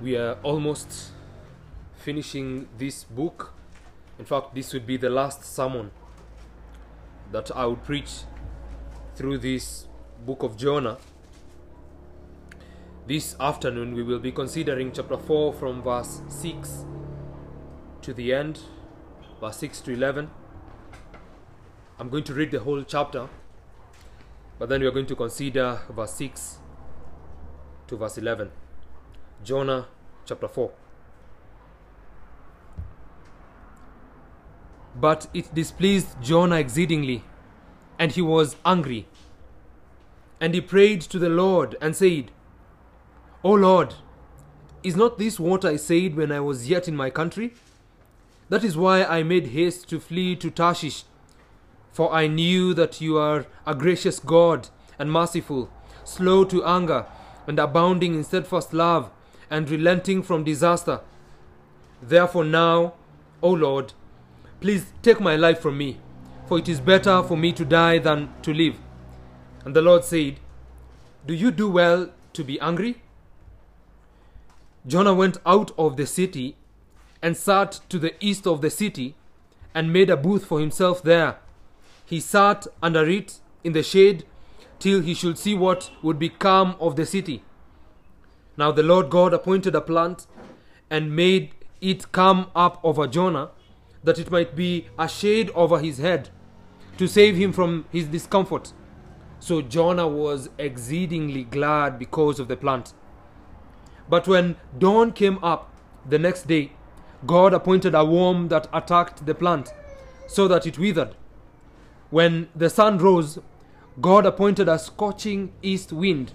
we are almost finishing this book. In fact, this would be the last sermon that I would preach through this book of Jonah. This afternoon, we will be considering chapter 4 from verse 6 to the end, verse 6 to 11. I'm going to read the whole chapter, but then we are going to consider verse 6 to verse 11. Jonah chapter 4. But it displeased Jonah exceedingly, and he was angry. And he prayed to the Lord and said, O Lord, is not this what I said when I was yet in my country? That is why I made haste to flee to Tarshish, for I knew that you are a gracious God and merciful, slow to anger, and abounding in steadfast love, and relenting from disaster. Therefore, now, O Lord, please take my life from me, for it is better for me to die than to live. And the Lord said, Do you do well to be angry? Jonah went out of the city and sat to the east of the city and made a booth for himself there. He sat under it in the shade till he should see what would become of the city. Now the Lord God appointed a plant and made it come up over Jonah, that it might be a shade over his head, to save him from his discomfort. So Jonah was exceedingly glad because of the plant. But when dawn came up the next day, God appointed a worm that attacked the plant, so that it withered. When the sun rose, God appointed a scorching east wind,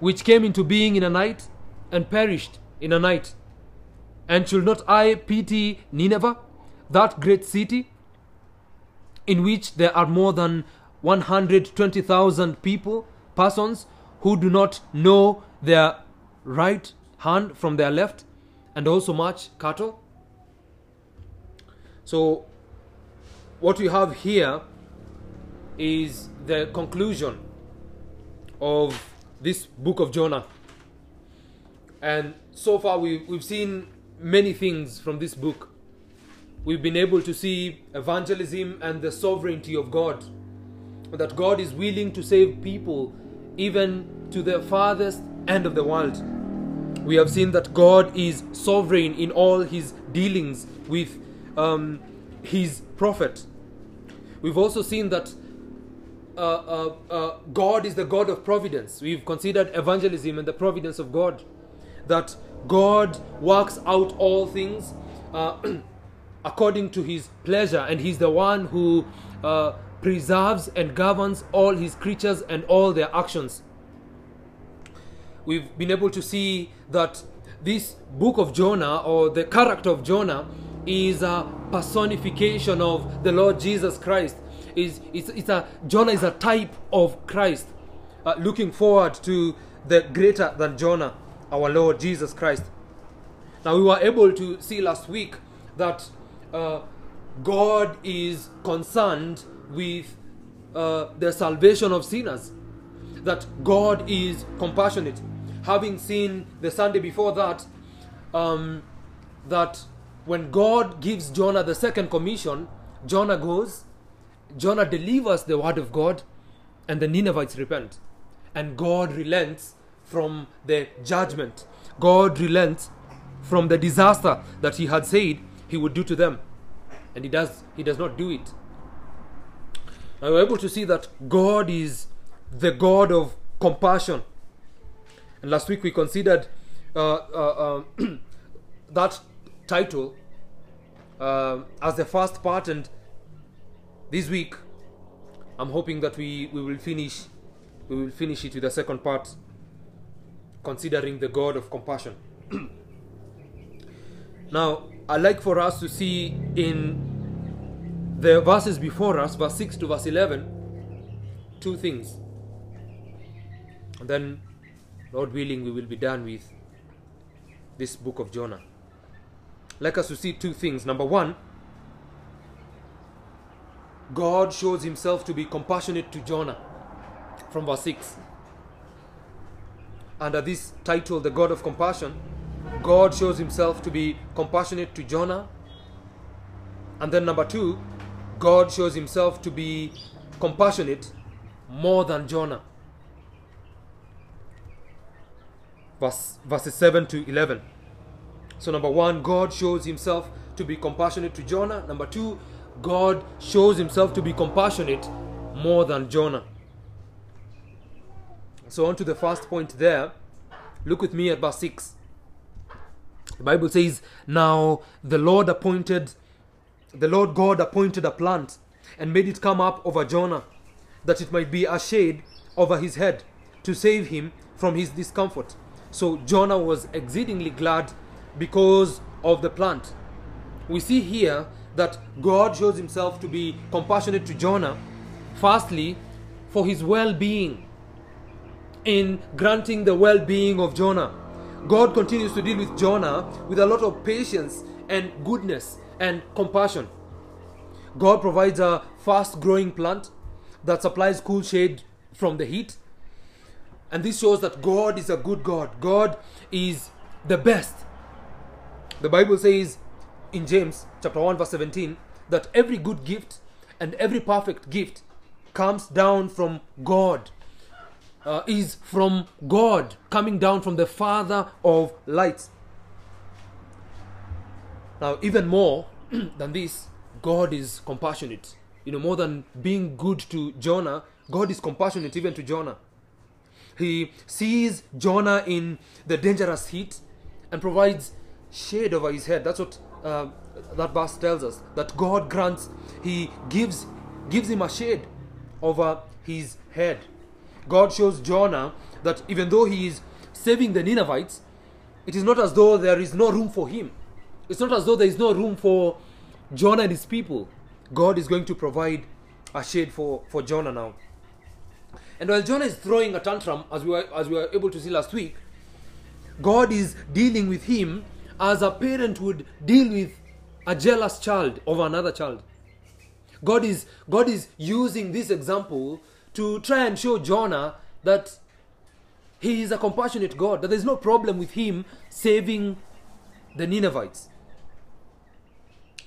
which came into being in a night and perished in a night. And shall not I pity Nineveh, that great city, in which there are more than 120,000 people, persons, who do not know their right hand from their left, and also much cattle? So, what we have here is the conclusion of this book of Jonah. And so far, we, we've seen many things from this book. We've been able to see evangelism and the sovereignty of God. That God is willing to save people even to the farthest end of the world. We have seen that God is sovereign in all his dealings with um, his prophet. We've also seen that uh, uh, uh, God is the God of providence. We've considered evangelism and the providence of God. That God works out all things uh, according to his pleasure, and he's the one who uh, preserves and governs all his creatures and all their actions. We've been able to see that this book of Jonah, or the character of Jonah, is a personification of the Lord Jesus Christ. Is it's, it's a Jonah is a type of Christ, uh, looking forward to the greater than Jonah, our Lord Jesus Christ. Now we were able to see last week that uh, God is concerned with uh, the salvation of sinners. That God is compassionate. Having seen the Sunday before that, um, that when God gives Jonah the second commission, Jonah goes, Jonah delivers the word of God, and the Ninevites repent. And God relents from the judgment. God relents from the disaster that he had said he would do to them. And he does he does not do it. Now we're able to see that God is the God of compassion. And last week we considered uh, uh, uh, that title uh, as the first part, and this week I'm hoping that we, we will finish we will finish it with the second part, considering the God of compassion. Now, I'd like for us to see in the verses before us, verse 6 to verse 11, two things. And then, Lord willing, we will be done with this book of Jonah. Like us to see two things. Number one, God shows himself to be compassionate to Jonah from verse 6. Under this title, The God of Compassion, God shows himself to be compassionate to Jonah. And then number two, God shows himself to be compassionate more than Jonah. Verse, verses 7 to 11. So, number one, God shows himself to be compassionate to Jonah. Number two, God shows himself to be compassionate more than Jonah. So, on to the first point there. Look with me at verse 6. The Bible says, Now the Lord appointed, the Lord God appointed a plant and made it come up over Jonah, that it might be a shade over his head to save him from his discomfort. So Jonah was exceedingly glad because of the plant. We see here that God shows himself to be compassionate to Jonah, firstly, for his well being, in granting the well being of Jonah. God continues to deal with Jonah with a lot of patience and goodness and compassion. God provides a fast growing plant that supplies cool shade from the heat. And this shows that God is a good God. God is the best. The Bible says in James chapter 1 verse 17 that every good gift and every perfect gift comes down from God. Uh, is from God, coming down from the Father of lights. Now, even more than this, God is compassionate. You know, more than being good to Jonah, God is compassionate even to Jonah. He sees Jonah in the dangerous heat and provides shade over his head. That's what uh, that verse tells us. That God grants, He gives gives him a shade over his head. God shows Jonah that even though he is saving the Ninevites, it is not as though there is no room for him. It's not as though there is no room for Jonah and his people. God is going to provide a shade for, for Jonah now. And while Jonah is throwing a tantrum, as we, were, as we were able to see last week, God is dealing with him as a parent would deal with a jealous child of another child. God is, God is using this example to try and show Jonah that he is a compassionate God, that there's no problem with him saving the Ninevites.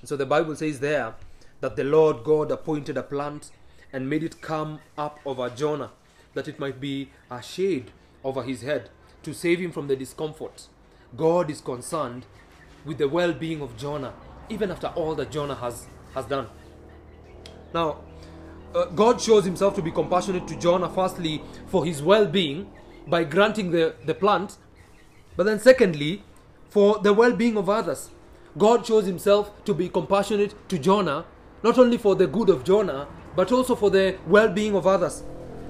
So the Bible says there that the Lord God appointed a plant and made it come up over Jonah, that it might be a shade over his head to save him from the discomfort. God is concerned with the well being of Jonah, even after all that Jonah has, has done. Now, uh, God shows himself to be compassionate to Jonah, firstly, for his well being by granting the, the plant, but then, secondly, for the well being of others. God shows himself to be compassionate to Jonah, not only for the good of Jonah, but also for the well being of others.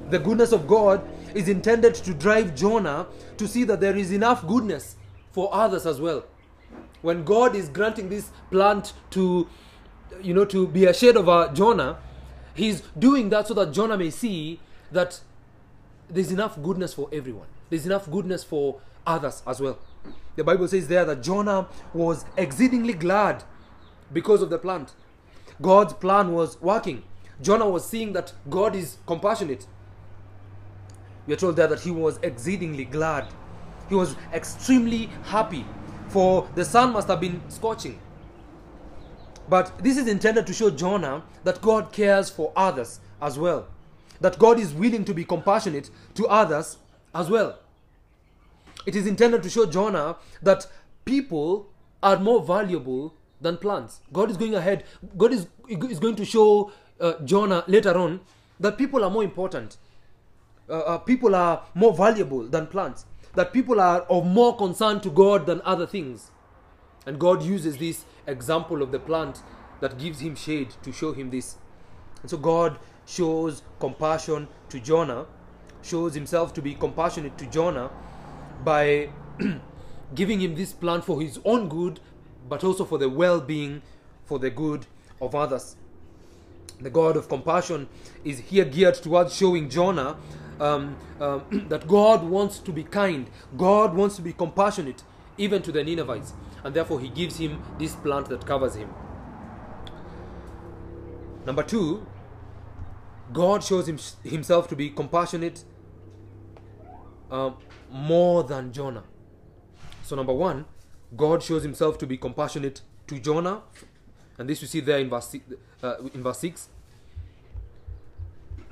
The goodness of God is intended to drive Jonah to see that there is enough goodness for others as well. When God is granting this plant to, you know, to be a shade over Jonah, He's doing that so that Jonah may see that there's enough goodness for everyone. There's enough goodness for others as well. The Bible says there that Jonah was exceedingly glad because of the plant. God's plan was working. Jonah was seeing that God is compassionate. We are told there that he was exceedingly glad. He was extremely happy, for the sun must have been scorching. But this is intended to show Jonah that God cares for others as well. That God is willing to be compassionate to others as well. It is intended to show Jonah that people are more valuable than plants. God is going ahead, God is, is going to show uh, Jonah later on that people are more important. Uh, uh, people are more valuable than plants. That people are of more concern to God than other things. And God uses this example of the plant that gives him shade to show him this. And so God shows compassion to Jonah, shows himself to be compassionate to Jonah by giving him this plant for his own good, but also for the well being, for the good of others. The God of compassion is here geared towards showing Jonah um, um, that God wants to be kind, God wants to be compassionate, even to the Ninevites, and therefore he gives him this plant that covers him. Number two, God shows him, himself to be compassionate uh, more than Jonah. So, number one, God shows himself to be compassionate to Jonah, and this you see there in verse, uh, in verse 6.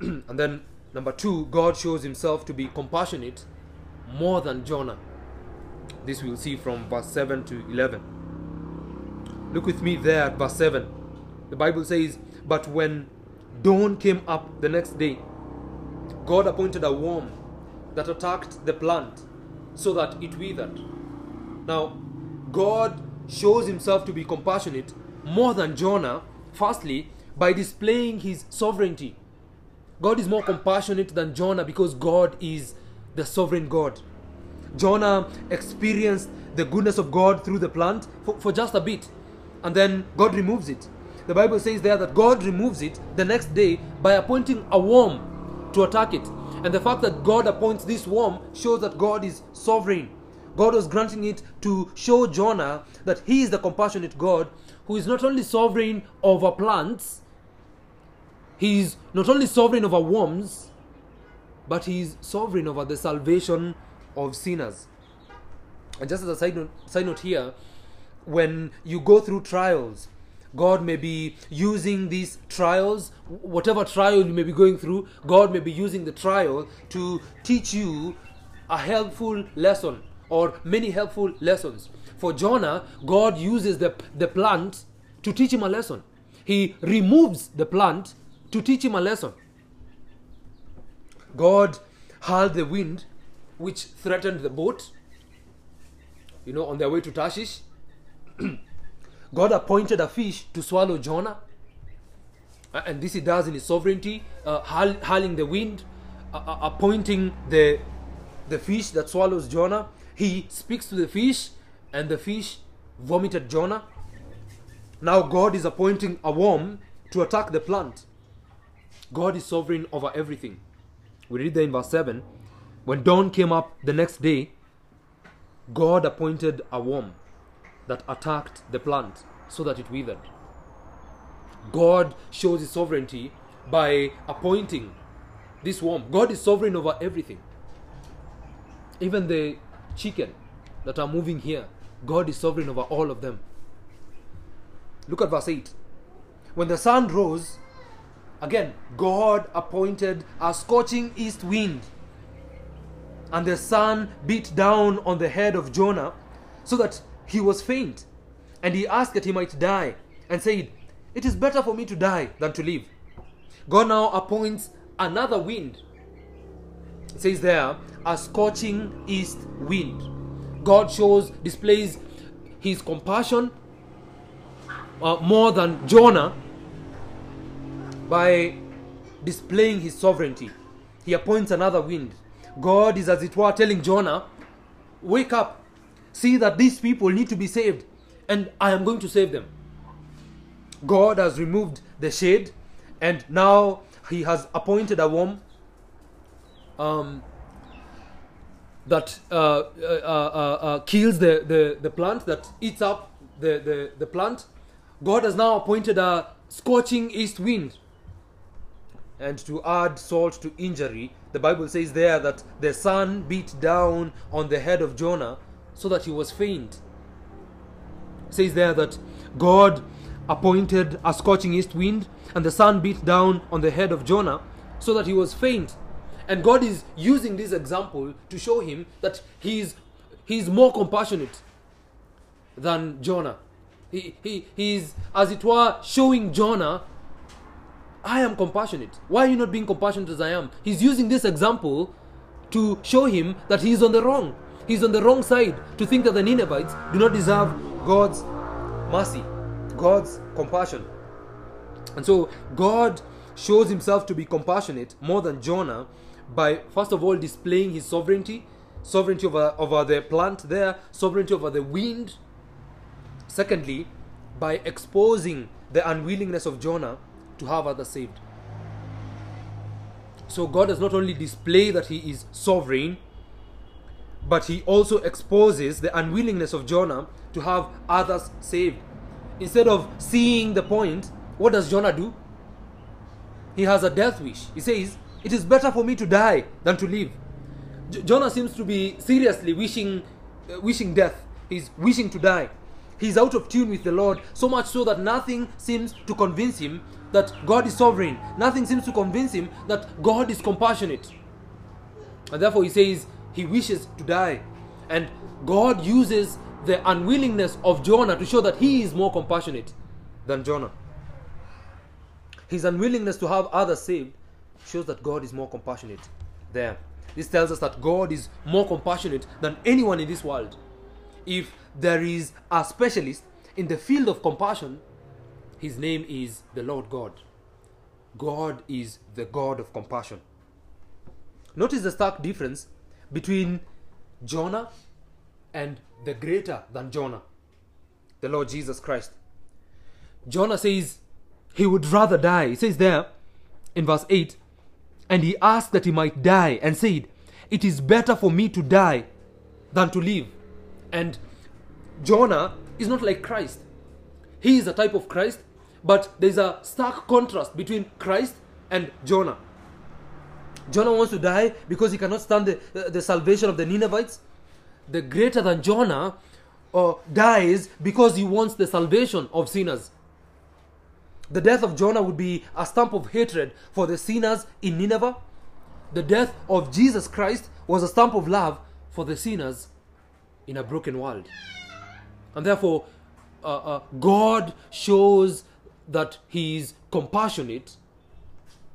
and then, number two, God shows himself to be compassionate more than Jonah. This we'll see from verse 7 to 11. Look with me there at verse 7. The Bible says, But when dawn came up the next day, God appointed a worm that attacked the plant so that it withered. Now, God shows himself to be compassionate more than Jonah, firstly, by displaying his sovereignty. God is more compassionate than Jonah because God is the sovereign God. Jonah experienced the goodness of God through the plant for, for just a bit, and then God removes it. The Bible says there that God removes it the next day by appointing a worm to attack it. And the fact that God appoints this worm shows that God is sovereign. God was granting it to show Jonah that he is the compassionate God who is not only sovereign over plants, he is not only sovereign over worms, but he is sovereign over the salvation of sinners. And just as a side note, side note here, when you go through trials, God may be using these trials, whatever trial you may be going through, God may be using the trial to teach you a helpful lesson or many helpful lessons. For Jonah, God uses the, the plant to teach him a lesson. He removes the plant to teach him a lesson. God hurled the wind which threatened the boat, you know, on their way to Tarshish. God appointed a fish to swallow Jonah. And this he does in his sovereignty, uh, hurling the wind, uh, uh, appointing the, the fish that swallows Jonah. He speaks to the fish, and the fish vomited Jonah. Now God is appointing a worm to attack the plant. God is sovereign over everything. We read there in verse 7 When dawn came up the next day, God appointed a worm that attacked the plant so that it withered. God shows his sovereignty by appointing this worm. God is sovereign over everything. Even the chicken that are moving here, God is sovereign over all of them. Look at verse 8. When the sun rose, again, God appointed a scorching east wind, and the sun beat down on the head of Jonah, so that he was faint. And he asked that he might die, and said, It is better for me to die than to live. God now appoints another wind. It says there, a scorching east wind. God shows, displays his compassion uh, more than Jonah by displaying his sovereignty. He appoints another wind. God is, as it were, telling Jonah, Wake up, see that these people need to be saved, and I am going to save them. God has removed the shade, and now He has appointed a worm um, that uh, uh, uh, uh, kills the, the, the plant, that eats up the, the, the plant. God has now appointed a scorching east wind. And to add salt to injury, the Bible says there that the sun beat down on the head of Jonah so that he was faint. It says there that God appointed a scorching east wind, and the sun beat down on the head of Jonah so that he was faint. And God is using this example to show him that he is, he is more compassionate than Jonah. He, he, he is, as it were, showing Jonah, I am compassionate. Why are you not being compassionate as I am? He's using this example to show him that he's on the wrong. He's on the wrong side to think that the Ninevites do not deserve God's mercy, God's compassion. And so God shows himself to be compassionate more than Jonah by first of all displaying his sovereignty, sovereignty over, over the plant there, sovereignty over the wind, Secondly, by exposing the unwillingness of Jonah to have others saved. So God does not only display that He is sovereign, but He also exposes the unwillingness of Jonah to have others saved. Instead of seeing the point, what does Jonah do? He has a death wish. He says, It is better for me to die than to live. J- Jonah seems to be seriously wishing, uh, wishing death. He's wishing to die. He's out of tune with the Lord, so much so that nothing seems to convince him that God is sovereign. Nothing seems to convince him that God is compassionate. And therefore, he says he wishes to die. And God uses the unwillingness of Jonah to show that he is more compassionate than Jonah. His unwillingness to have others saved shows that God is more compassionate there. This tells us that God is more compassionate than anyone in this world. If there is a specialist in the field of compassion, his name is the Lord God. God is the God of compassion. Notice the stark difference between Jonah and the greater than Jonah, the Lord Jesus Christ. Jonah says he would rather die. He says there in verse 8, and he asked that he might die and said, It is better for me to die than to live. And Jonah is not like Christ. He is a type of Christ, but there's a stark contrast between Christ and Jonah. Jonah wants to die because he cannot stand the, the, salvation of the Ninevites. The greater than Jonah uh, dies because he wants the salvation of sinners. The death of Jonah would be a stamp of hatred for the sinners in Nineveh. The death of Jesus Christ was a stamp of love for the sinners in a broken world. And therefore, uh, uh, God shows that He is compassionate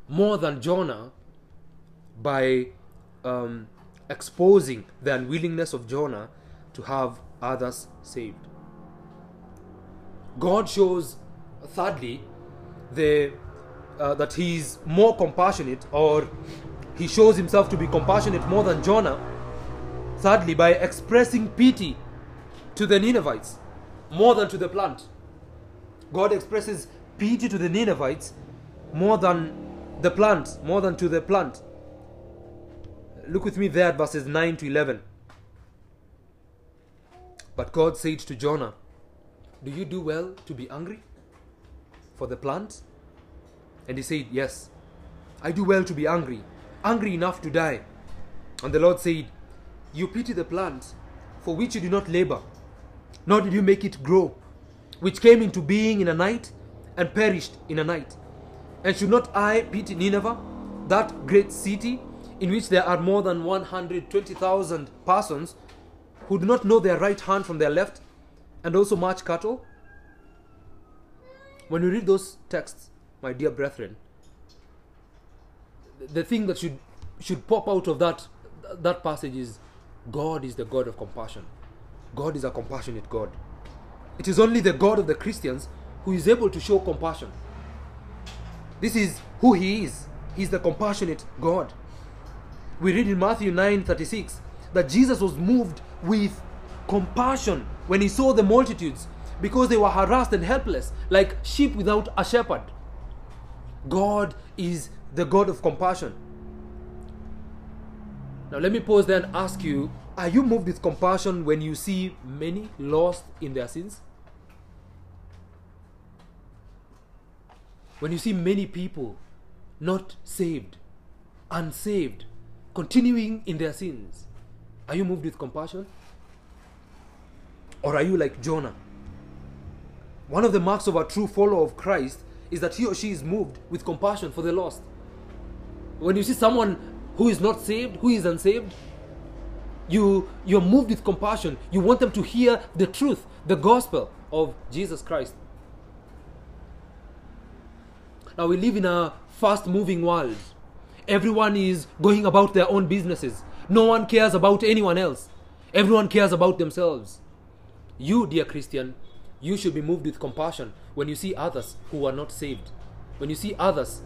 more than Jonah by um, exposing the unwillingness of Jonah to have others saved. God shows, thirdly, the uh, that he is more compassionate, or he shows himself to be compassionate more than Jonah. Thirdly, by expressing pity to the Ninevites more than to the plant. God expresses pity to the Ninevites more than the plant, more than to the plant. Look with me there at verses 9 to 11. But God said to Jonah, Do you do well to be angry for the plant? And he said, Yes, I do well to be angry, angry enough to die. And the Lord said, You pity the plant for which you did not labor, nor did you make it grow, which came into being in a night and perished in a night. And should not I pity Nineveh, that great city in which there are more than 120,000 persons who do not know their right hand from their left, and also much cattle? When you read those texts, my dear brethren, the thing that should should pop out of that that passage is God is the God of compassion. God is a compassionate God. It is only the God of the Christians who is able to show compassion. This is who he is. He's the compassionate God. We read in Matthew 9:36 that Jesus was moved with compassion when he saw the multitudes because they were harassed and helpless like sheep without a shepherd. God is the God of compassion. Now, let me pause there and ask you are you moved with compassion when you see many lost in their sins? When you see many people not saved, unsaved, continuing in their sins, are you moved with compassion? Or are you like Jonah? One of the marks of a true follower of Christ is that he or she is moved with compassion for the lost. When you see someone who is not saved, who is unsaved, you you're moved with compassion. You want them to hear the truth, the gospel of Jesus Christ. Now we live in a fast moving world. Everyone is going about their own businesses. No one cares about anyone else. Everyone cares about themselves. You, dear Christian, you should be moved with compassion when you see others who are not saved. When you see others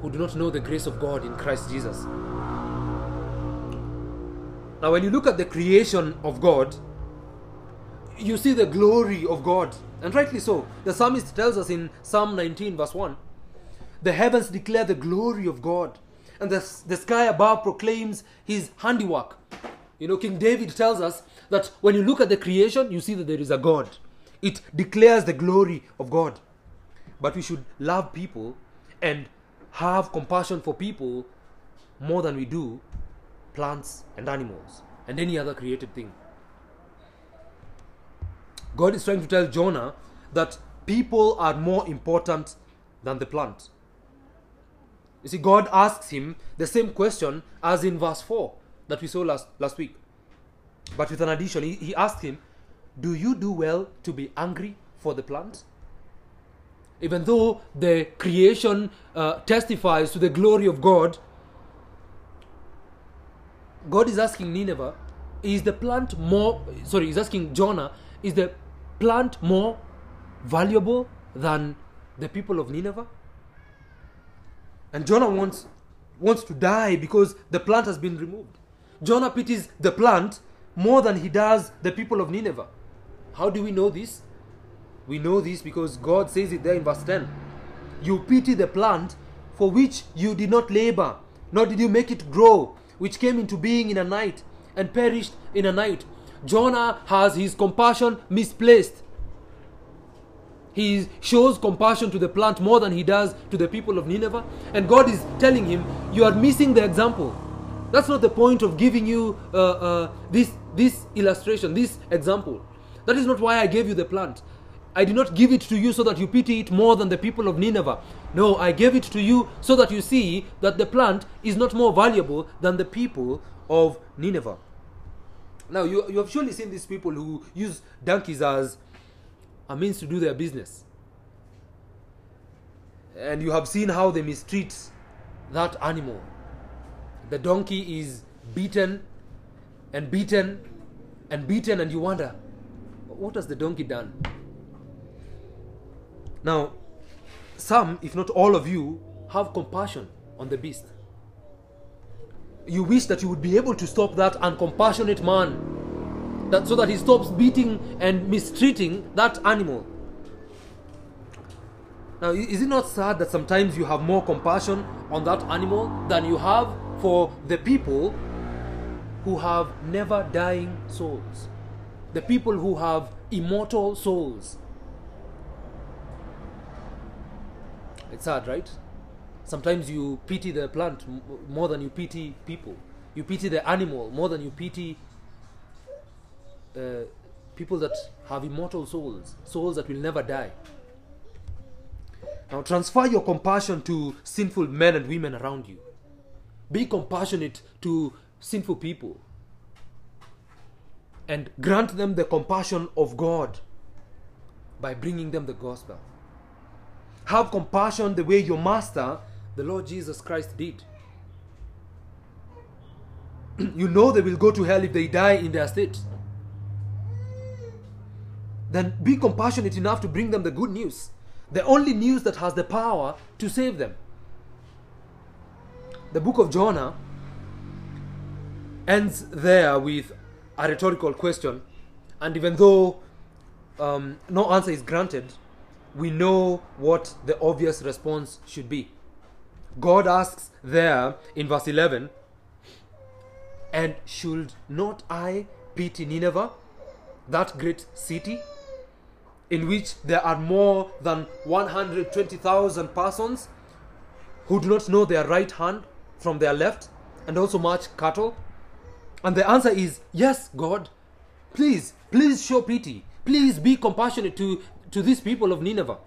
who do not know the grace of God in Christ Jesus. Now, when you look at the creation of God, you see the glory of God. And rightly so. The psalmist tells us in Psalm 19, verse 1 The heavens declare the glory of God, and the, the sky above proclaims his handiwork. You know, King David tells us that when you look at the creation, you see that there is a God. It declares the glory of God. But we should love people and have compassion for people more than we do plants and animals and any other created thing. God is trying to tell Jonah that people are more important than the plant. You see, God asks him the same question as in verse 4 that we saw last, last week. But with an addition, he, he asked him, Do you do well to be angry for the plant? Even though the creation uh, testifies to the glory of God, God is asking Nineveh, is the plant more, sorry, he's asking Jonah, is the plant more valuable than the people of Nineveh? And Jonah wants, wants to die because the plant has been removed. Jonah pities the plant more than he does the people of Nineveh. How do we know this? We know this because God says it there in verse 10. You pity the plant for which you did not labor, nor did you make it grow, which came into being in a night and perished in a night. Jonah has his compassion misplaced. He shows compassion to the plant more than he does to the people of Nineveh. And God is telling him, You are missing the example. That's not the point of giving you uh, uh, this, this illustration, this example. That is not why I gave you the plant. I did not give it to you so that you pity it more than the people of Nineveh. No, I gave it to you so that you see that the plant is not more valuable than the people of Nineveh. Now, you, you have surely seen these people who use donkeys as a means to do their business. And you have seen how they mistreat that animal. The donkey is beaten and beaten and beaten, and you wonder, what has the donkey done? Now, some, if not all of you, have compassion on the beast. You wish that you would be able to stop that uncompassionate man, that so that he stops beating and mistreating that animal. Now, is it not sad that sometimes you have more compassion on that animal than you have for the people who have never dying souls? The people who have immortal souls. It's sad, right? Sometimes you pity the plant more than you pity people. You pity the animal more than you pity uh, people that have immortal souls, souls that will never die. Now, transfer your compassion to sinful men and women around you. Be compassionate to sinful people. And grant them the compassion of God by bringing them the gospel. Have compassion the way your master, the Lord Jesus Christ, did. you know they will go to hell if they die in their state. Then be compassionate enough to bring them the good news. The only news that has the power to save them. The book of Jonah ends there with a rhetorical question, and even though um, no answer is granted, we know what the obvious response should be. God asks there in verse 11, And should not I pity Nineveh, that great city, in which there are more than 120,000 persons who do not know their right hand from their left, and also much cattle? And the answer is yes, God. Please, please show pity. Please be compassionate to, to these people of Nineveh.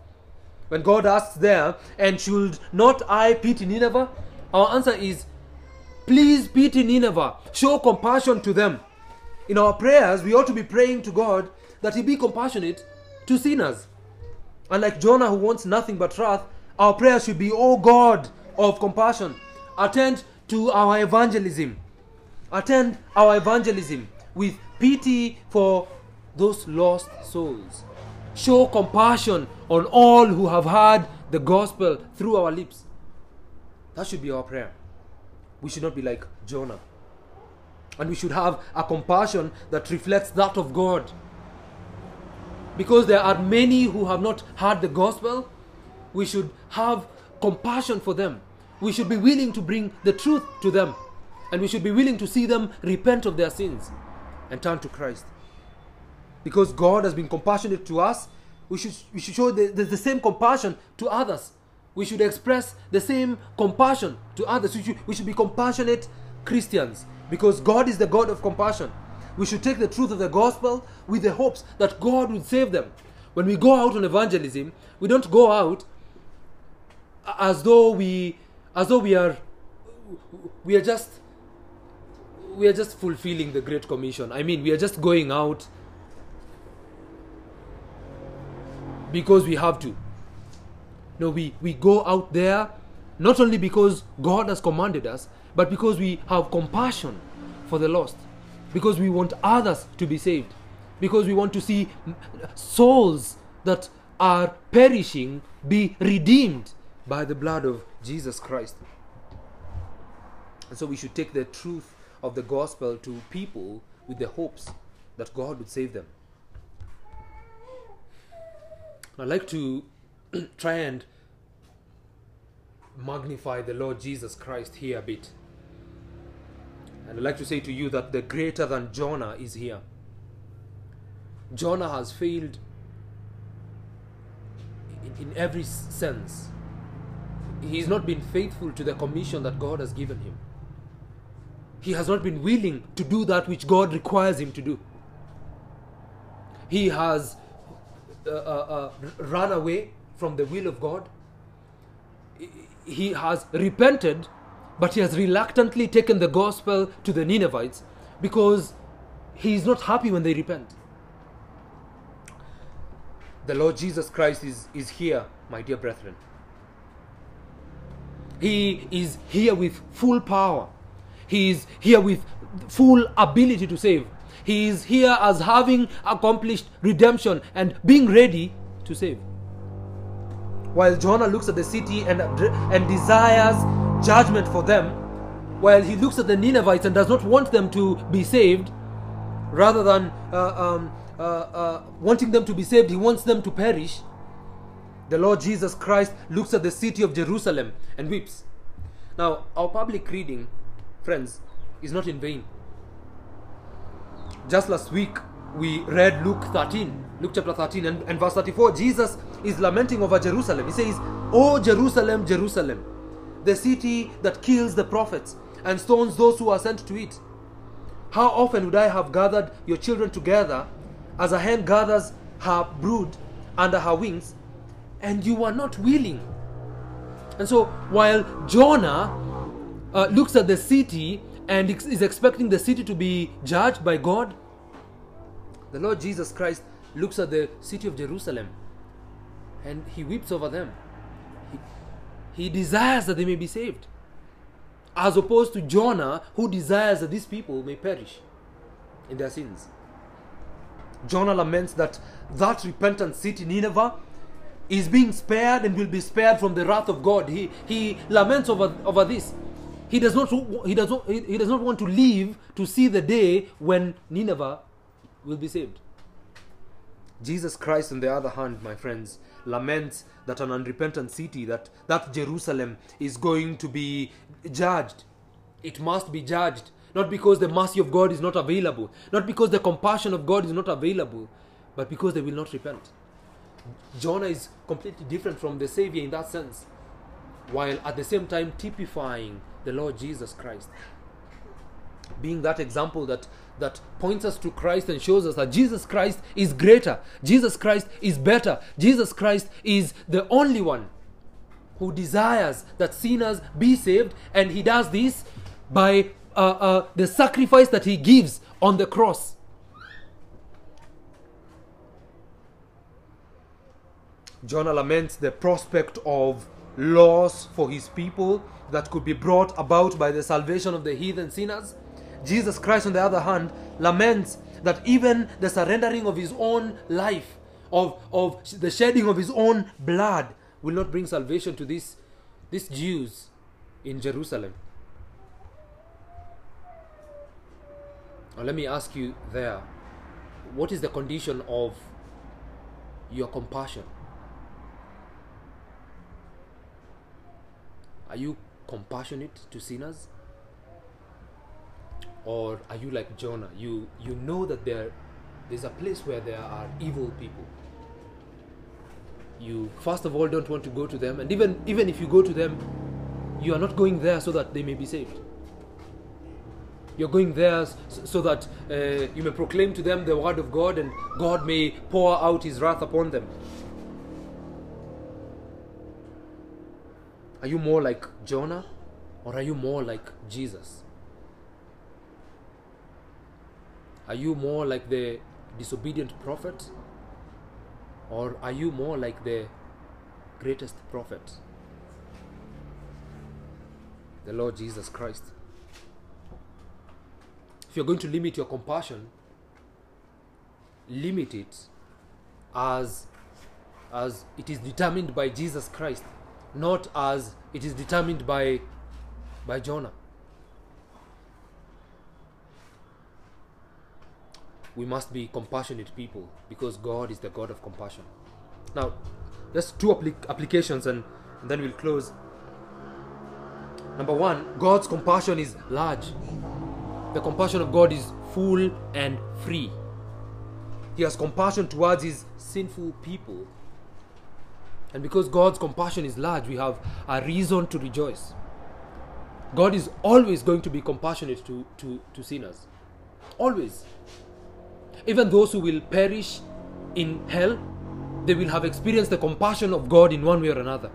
When God asks there, and should not I pity Nineveh? Our answer is, please pity Nineveh. Show compassion to them. In our prayers, we ought to be praying to God that He be compassionate to sinners. Unlike Jonah, who wants nothing but wrath, our prayers should be, O God of compassion, attend to our evangelism. Attend our evangelism with pity for those lost souls. Show compassion on all who have heard the gospel through our lips. That should be our prayer. We should not be like Jonah. And we should have a compassion that reflects that of God. because there are many who have not heard the gospel, we should have compassion for them. We should be willing to bring the truth to them. And we should be willing to see them repent of their sins and turn to Christ. Because God has been compassionate to us, we should, we should show the, the, the same compassion to others. We should express the same compassion to others. We should, we should be compassionate Christians because God is the God of compassion. We should take the truth of the gospel with the hopes that God would save them. When we go out on evangelism, we don't go out as though we as though we are we are just we are just fulfilling the great commission i mean we are just going out because we have to no we we go out there not only because god has commanded us but because we have compassion for the lost because we want others to be saved because we want to see souls that are perishing be redeemed by the blood of Jesus Christ. And so we should take the truth of the gospel to people with the hopes that God would save them. I'd like to try and magnify the Lord Jesus Christ here a bit. And I'd like to say to you that the greater than Jonah is here. Jonah has failed in, in every sense he's not been faithful to the commission that God has given him. He has not been willing to do that which God requires him to do. He has uh, uh, uh, run away from the will of God. He has repented, but he has reluctantly taken the gospel to the Ninevites because he is not happy when they repent. The Lord Jesus Christ is, is here, my dear brethren. He is here with full power. He is here with full ability to save. He is here as having accomplished redemption and being ready to save. While Jonah looks at the city and, and desires judgment for them, while he looks at the Ninevites and does not want them to be saved, rather than uh, um, uh, uh, wanting them to be saved, he wants them to perish the Lord Jesus Christ looks at the city of Jerusalem and weeps. Now, our public reading, friends, is not in vain. Just last week, we read Luke 13, Luke chapter 13, and, and verse 34. Jesus is lamenting over Jerusalem. He says, O Jerusalem, Jerusalem, the city that kills the prophets and stones those who are sent to it. How often would I have gathered your children together as a hen gathers her brood under her wings, and you were not willing. And so while Jonah uh, looks at the city and is expecting the city to be judged by God, the Lord Jesus Christ looks at the city of Jerusalem and he weeps over them. He, he desires that they may be saved. As opposed to Jonah, who desires that these people may perish in their sins. Jonah laments that that repentant city, Nineveh, is being spared and will be spared from the wrath of God. He, he laments over, over this. He does, not, he, does not, he does not want to live to see the day when Nineveh will be saved. Jesus Christ, on the other hand, my friends, laments that an unrepentant city, that, that Jerusalem, is going to be judged. It must be judged. Not because the mercy of God is not available, not because the compassion of God is not available, but because they will not repent. Jonah is completely different from the Savior in that sense, while at the same time typifying the Lord Jesus Christ. Being that example that, that points us to Christ and shows us that Jesus Christ is greater, Jesus Christ is better, Jesus Christ is the only one who desires that sinners be saved, and he does this by uh, uh, the sacrifice that he gives on the cross. Jonah laments the prospect of loss for his people that could be brought about by the salvation of the heathen sinners. Jesus Christ, on the other hand, laments that even the surrendering of his own life, of, of the shedding of his own blood, will not bring salvation to these, these Jews in Jerusalem. Now, let me ask you there what is the condition of your compassion? Are you compassionate to sinners? Or are you like Jonah? You you know that there there's a place where there are evil people. You first of all don't want to go to them, and even even if you go to them, you are not going there so that they may be saved. You're going there so that uh, you may proclaim to them the word of God and God may pour out his wrath upon them. Are you more like Jonah or are you more like Jesus? Are you more like the disobedient prophet or are you more like the greatest prophet? The Lord Jesus Christ. If you're going to limit your compassion, limit it as as it is determined by Jesus Christ, not as it is determined by by Jonah. We must be compassionate people because God is the God of compassion. Now, just two applic- applications and, and then we'll close. Number one, God's compassion is large. The compassion of God is full and free. He has compassion towards his sinful people. And because God's compassion is large, we have a reason to rejoice. God is always going to be compassionate to, to, to sinners. Always. Even those who will perish in hell, they will have experienced the compassion of God in one way or another.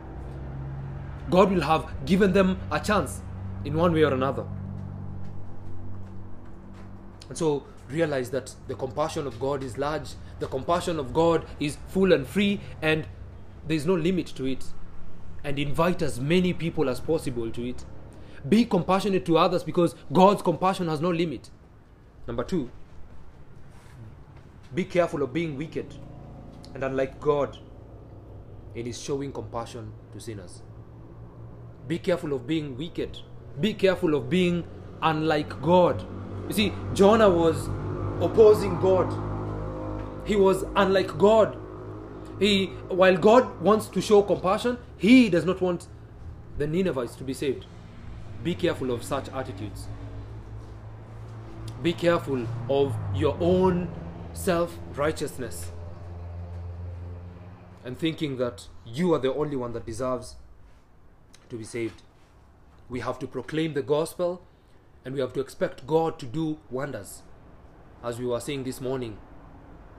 God will have given them a chance in one way or another. And so realize that the compassion of God is large, the compassion of God is full and free, and there is no limit to it. And invite as many people as possible to it. Be compassionate to others because God's compassion has no limit. Number two, be careful of being wicked and unlike God in His showing compassion to sinners. Be careful of being wicked. Be careful of being unlike God. You see, Jonah was opposing God. He was unlike God. He, while God wants to show compassion, he does not want the Ninevites to be saved. Be careful of such attitudes. Be careful of your own self righteousness and thinking that you are the only one that deserves to be saved. We have to proclaim the gospel and we have to expect God to do wonders, as we were saying this morning,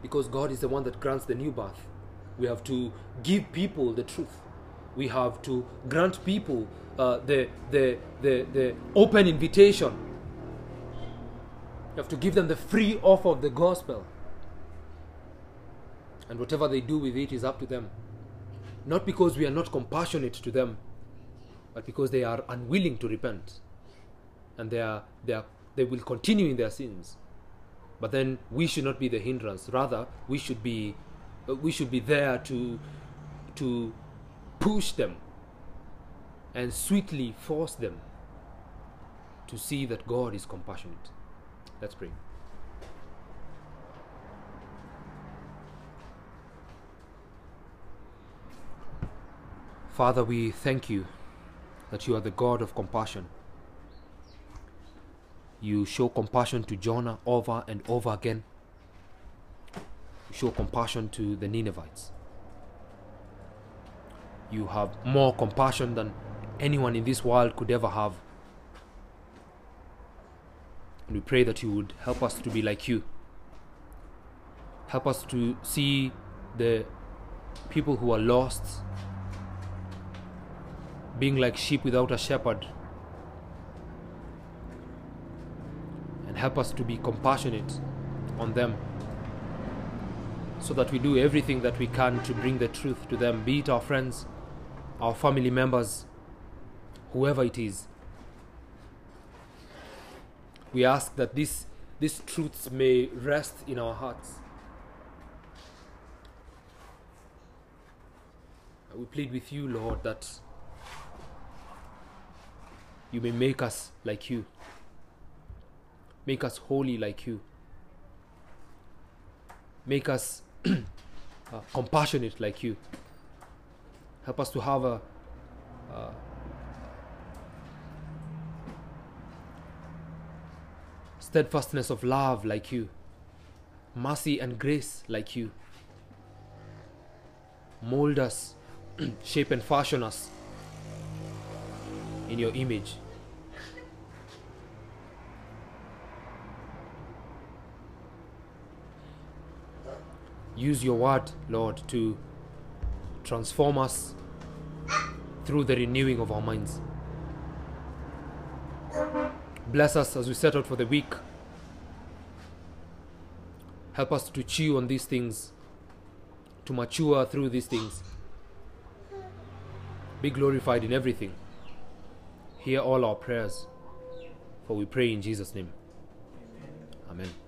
because God is the one that grants the new birth. We have to give people the truth. We have to grant people uh, the, the, the, the open invitation. You have to give them the free offer of the gospel. And whatever they do with it is up to them. Not because we are not compassionate to them, but because they are unwilling to repent. And they, are, they, are, they will continue in their sins. But then we should not be the hindrance. Rather, we should be, Uh, we should be there to, to push them and sweetly force them to see that God is compassionate. Let's pray. Father, we thank you that you are the God of compassion. You show compassion to Jonah over and over again. Show compassion to the Ninevites. You have more compassion than anyone in this world could ever have. And we pray that you would help us to be like you. Help us to see the people who are lost being like sheep without a shepherd. And help us to be compassionate on them so that we do everything that we can to bring the truth to them, be it our friends, our family members, whoever it is. We ask that this, these truths may rest in our hearts. We plead with you, Lord, that you may make us like you. Make us holy like you. Make us uh, compassionate like you. Help us to have a uh, steadfastness of love like you, mercy and grace like you. Mold us, shape and fashion us in your image. Use your word, Lord, to transform us through the renewing of our minds. Bless us as we set out for the week. Help us to chew on these things, to mature through these things. Be glorified in everything. Hear all our prayers, for we pray in Jesus' name. Amen.